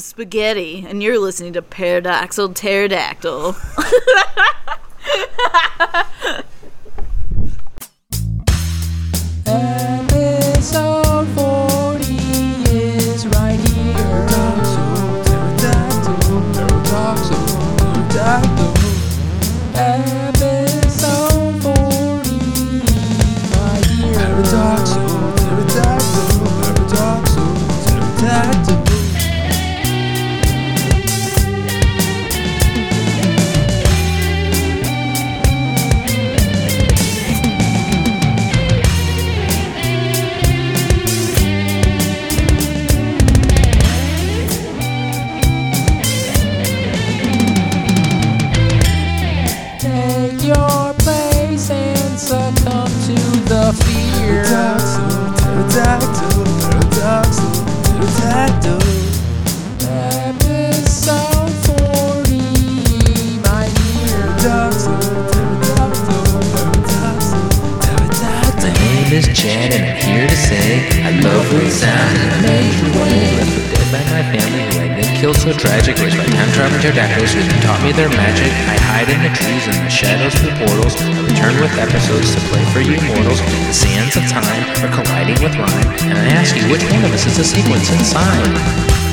is spaghetti, and you're listening to Paradoxal Pterodactyl. episodes to play for you mortals. The sands of time are colliding with rhyme, and I ask you which one of us is the sequence inside.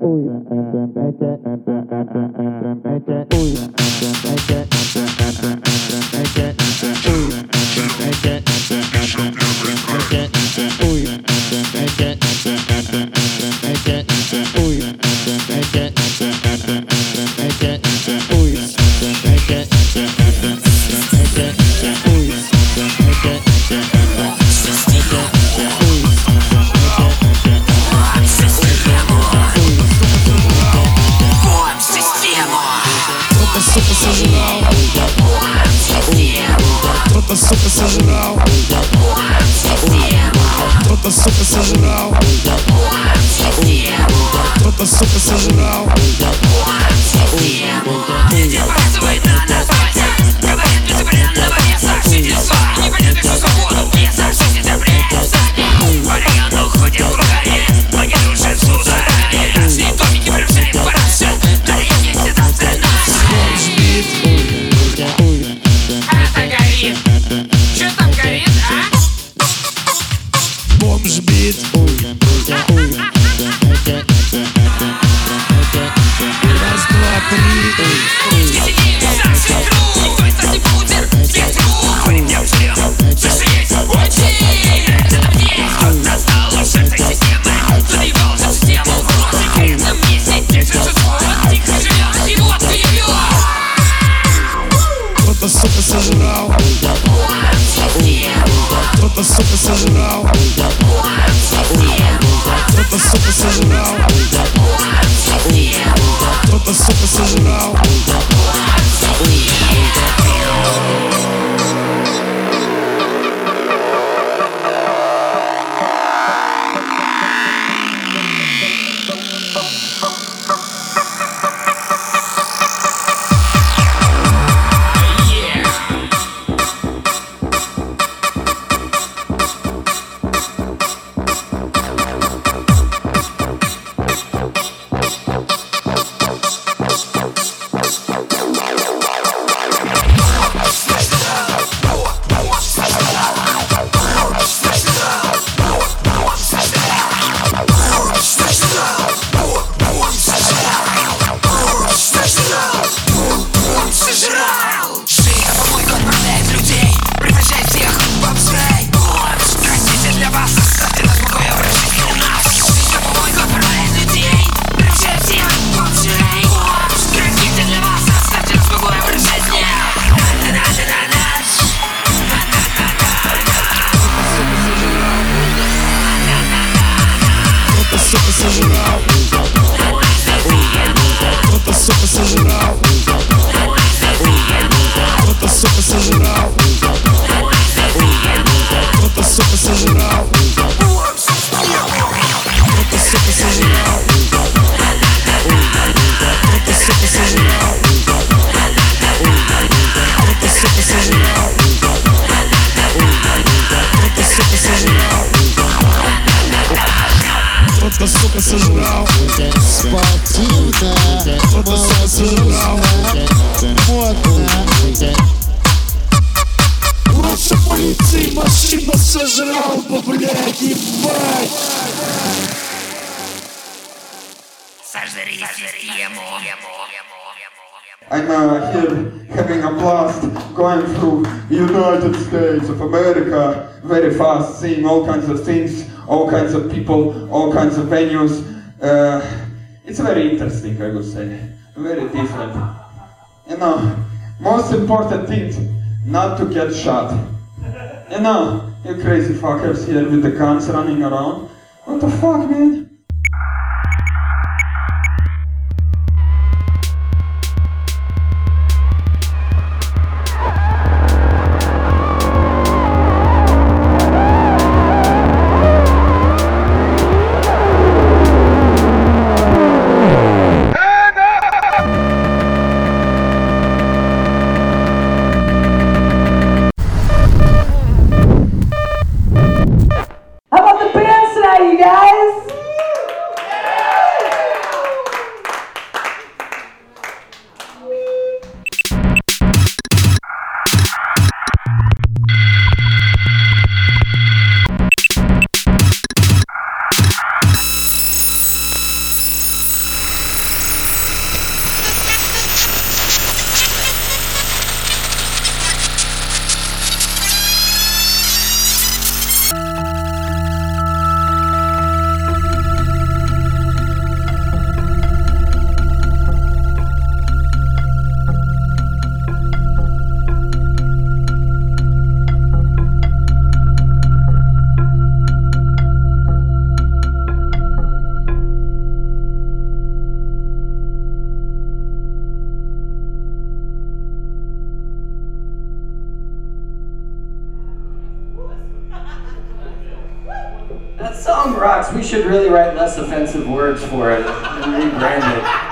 ui, ete, ete, ete, ete, ui. Кто-то, сука, сожрал Спортивно, Кто-то, сука, сожрал модно Лучше полиции машину сожрал бы, блядь, ебать I'm uh, here having a blast going through United States of America very fast, seeing all kinds of things, all kinds of people, all kinds of venues. Uh, it's very interesting, I would say, very different. You know, most important thing, not to get shot. You know, you crazy fuckers here with the guns running around. What the fuck, man? Offensive words for it and rebrand it.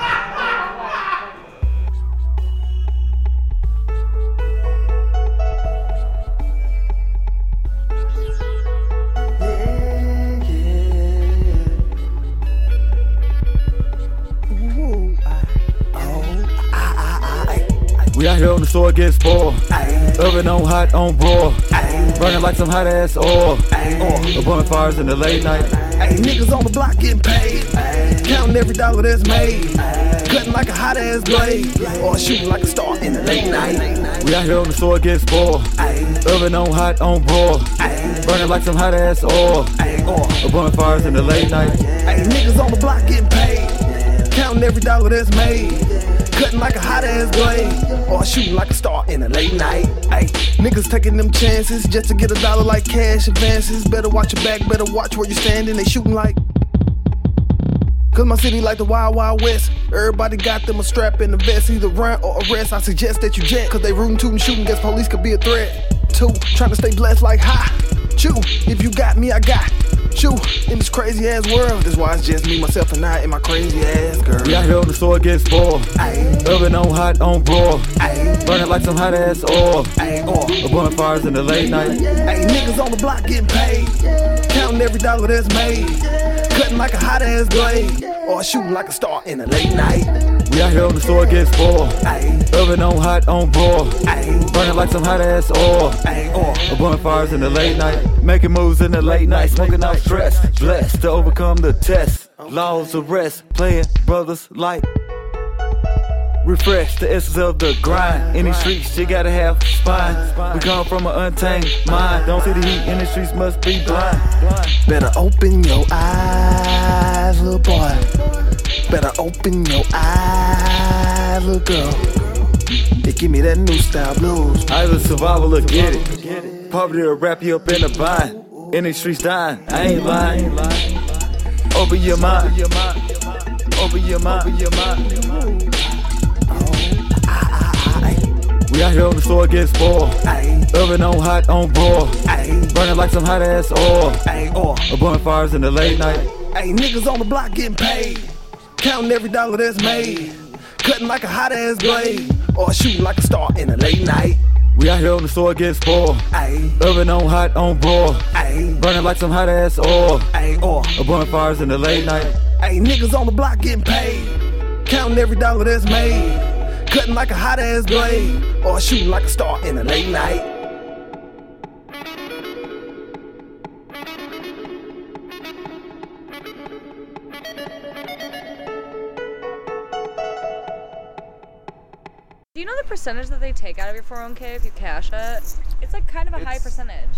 We out here on the store, get spoiled. Oven on hot, on broil. Burning like some hot ass oil. Uh, bonfires in the late night. Hey, niggas on the block getting paid. Counting every dollar that's made. Cutting like a hot ass blade. Or shooting like a star in the late night. We out here on the store, get spoiled. Oven on hot, on broil. Burning like some hot ass oil. Uh, bonfires in the late night. Hey, niggas on the block getting paid. Counting every dollar that's made. Cutting like a hot ass blade. Or shooting like a star in the late night. Hey, niggas taking them chances just to get a dollar like cash advances. Better watch your back, better watch where you're standing. They shooting like. Cause my city like the Wild Wild West. Everybody got them a strap in the vest, either run or arrest. I suggest that you jet, cause they rootin' tootin' shooting, guess police could be a threat. Two, trying to stay blessed like ha. Chew, if you got me, I got you. In this crazy ass world, that's why it's just me, myself, and I, and my crazy ass girl. We out here on the store, get spoiled. Oven on hot, on broil. Burning like some hot ass oil. Uh, bonfires in the late night. Hey, niggas on the block getting paid. Counting every dollar that's made. Cutting like a hot ass blade. Or shooting like a star in the late night. We out here on the store, get spoiled. Oven on hot, on broil. Burning like some hot ass oil. Uh, bonfires in the late night. Making moves in the late night. Smoking out stress. Blessed to overcome the test. Laws of rest. Playing brothers like. Refresh the essence of the grind. In these streets, you gotta have spine. We come from an untamed mind. Don't see the heat in the streets, must be blind. Better open your eyes, little boy. Better open your eyes, little girl. They give me that new style blues. Either survival or get it. Poverty will wrap you up in a bind. In these streets dying, I ain't lying. Over your mind. Over your mind. Open your mind. We out here on the store, get spoiled. Oven on hot, on broil. Burning like some hot ass oil. Uh, bonfires in the late night. Hey, niggas on the block getting paid. Counting every dollar that's made. Cutting like a hot ass blade. Or shooting like a star in the late night. We out here on the store, get spoiled. Ayy. Oven on hot, on broil. Burning like some hot ass oil. Uh, bonfires in the late night. Hey, niggas on the block getting paid. Counting every dollar that's made. Cutting like a hot ass blade. Or shooting like a star in the late night. take out of your 401k if you cash it. It's like kind of a it's... high percentage.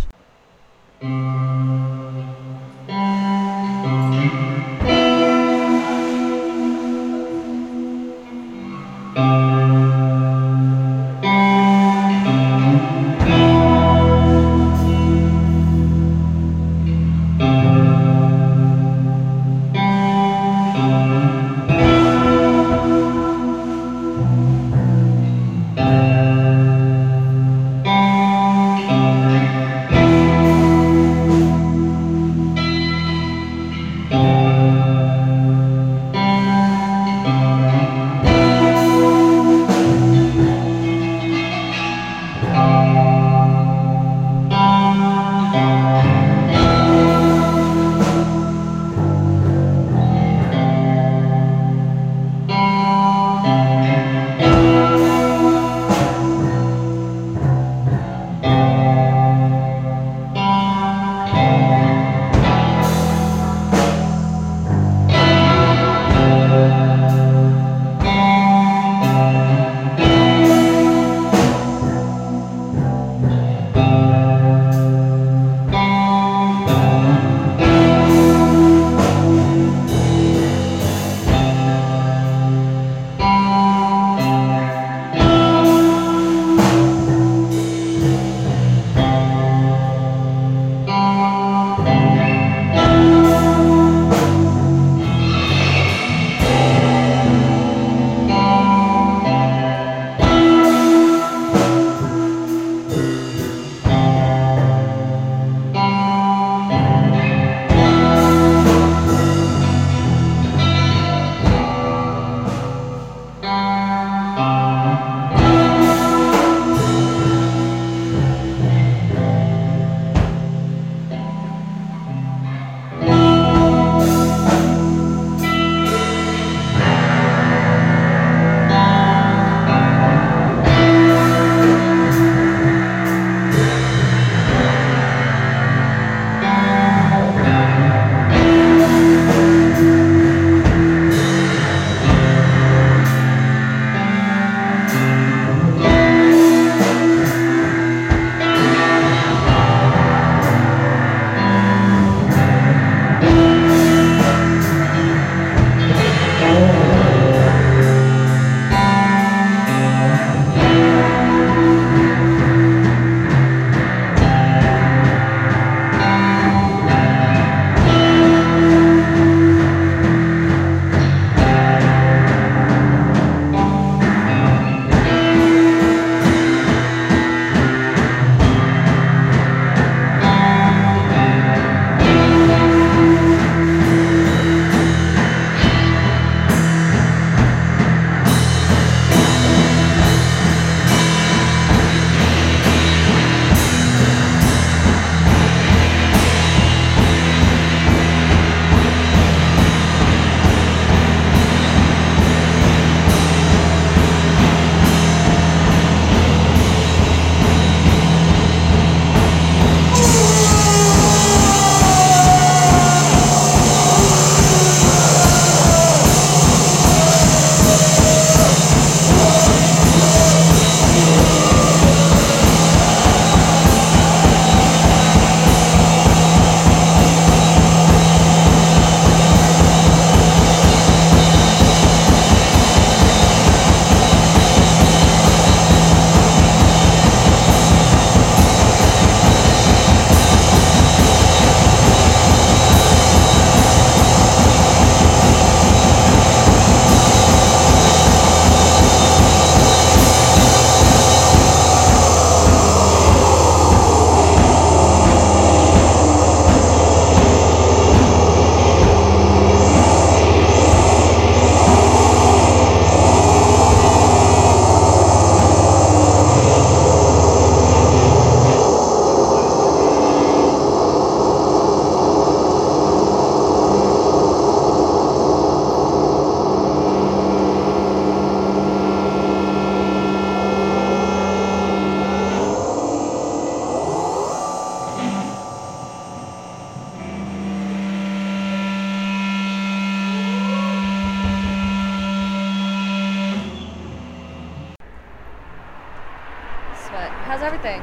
Endorsement. How's everything?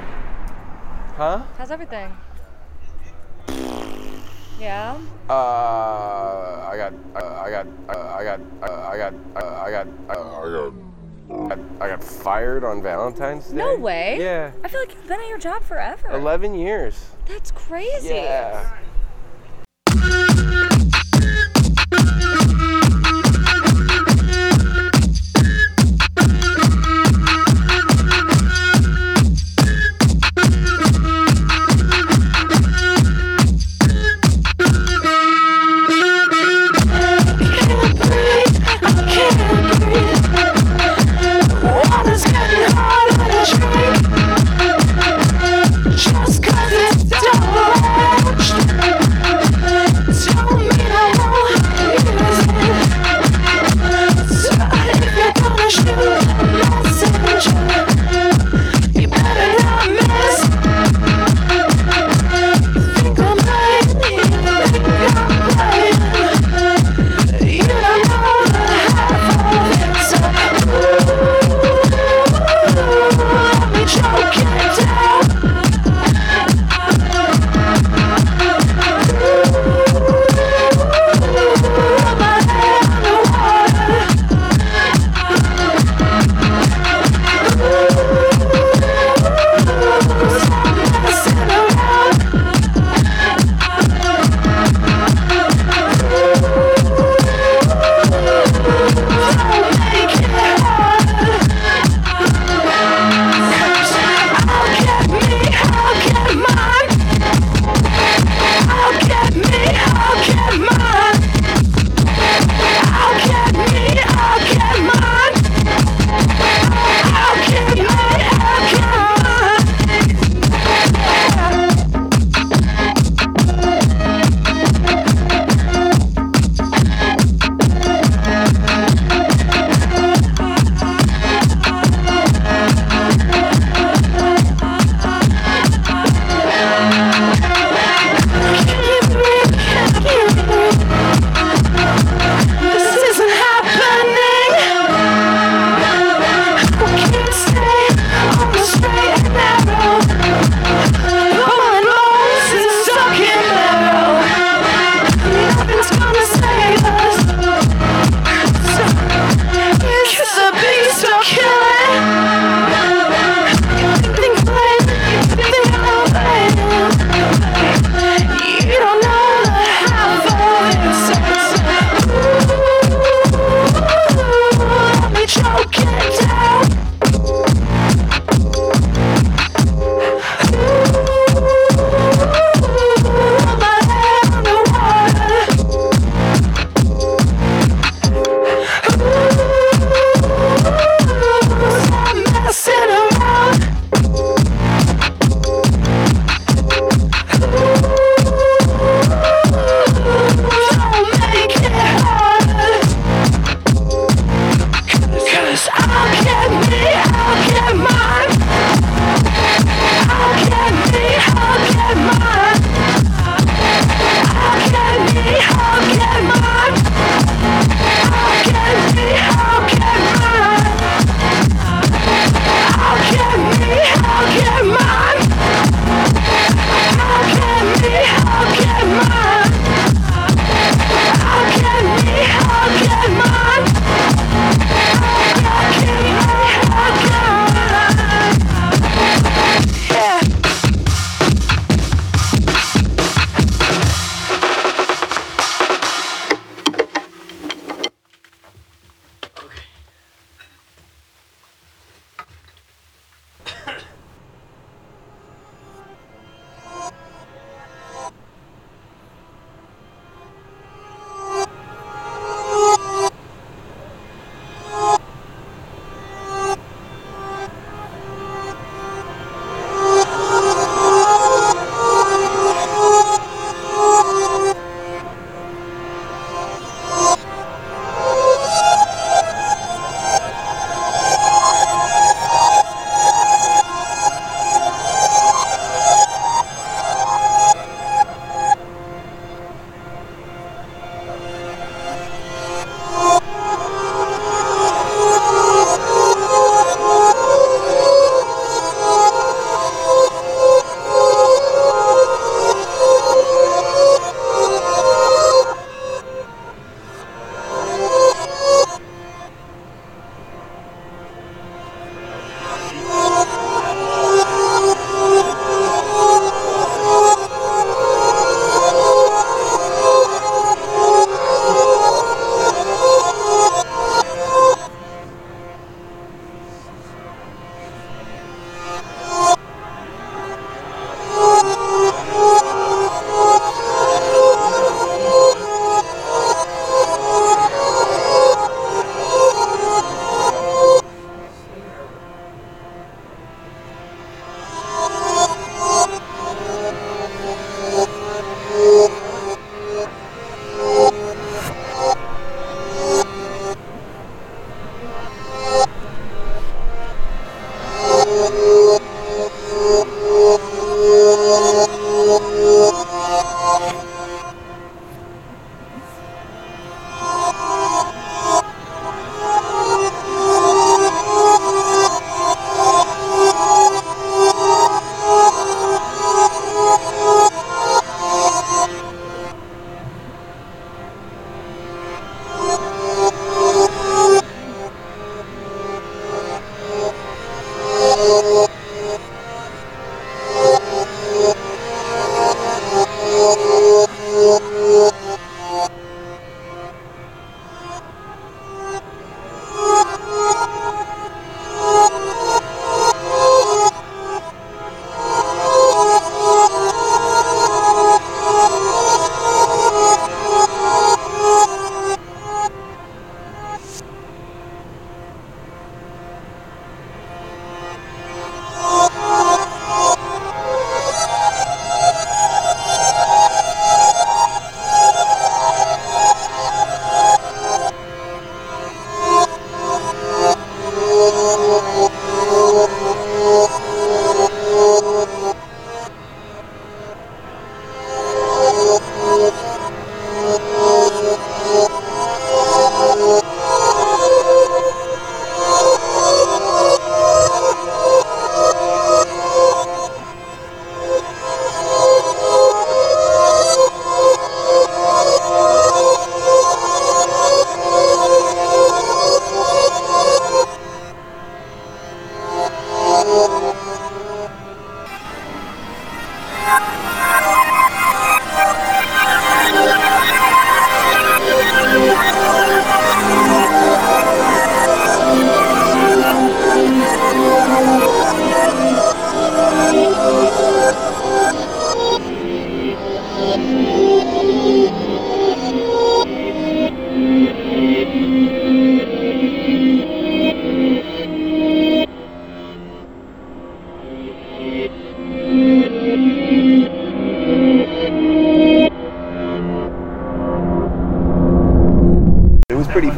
Huh? How's everything? Yeah. Uh, I got, uh, I got, uh, I got, uh, I got, uh, I got, uh, I got. I got fired on Valentine's Day. No way. Yeah. I feel like you've been at your job forever. 11 years. That's crazy. Yeah.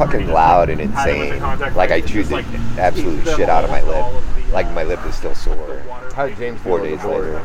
Fucking loud and insane. Like I chewed the absolute shit out of my lip. Like my lip is still sore. How did James Four days later.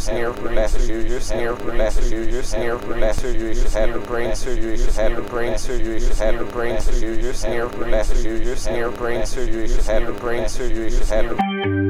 Surgery should near Massachusetts, near Massachusetts, near brain surgery should happen. Brain surgery should happen. Brain surgery should happen. Brain surgery near Massachusetts, near brain surgery should happen. Brain surgery should happen.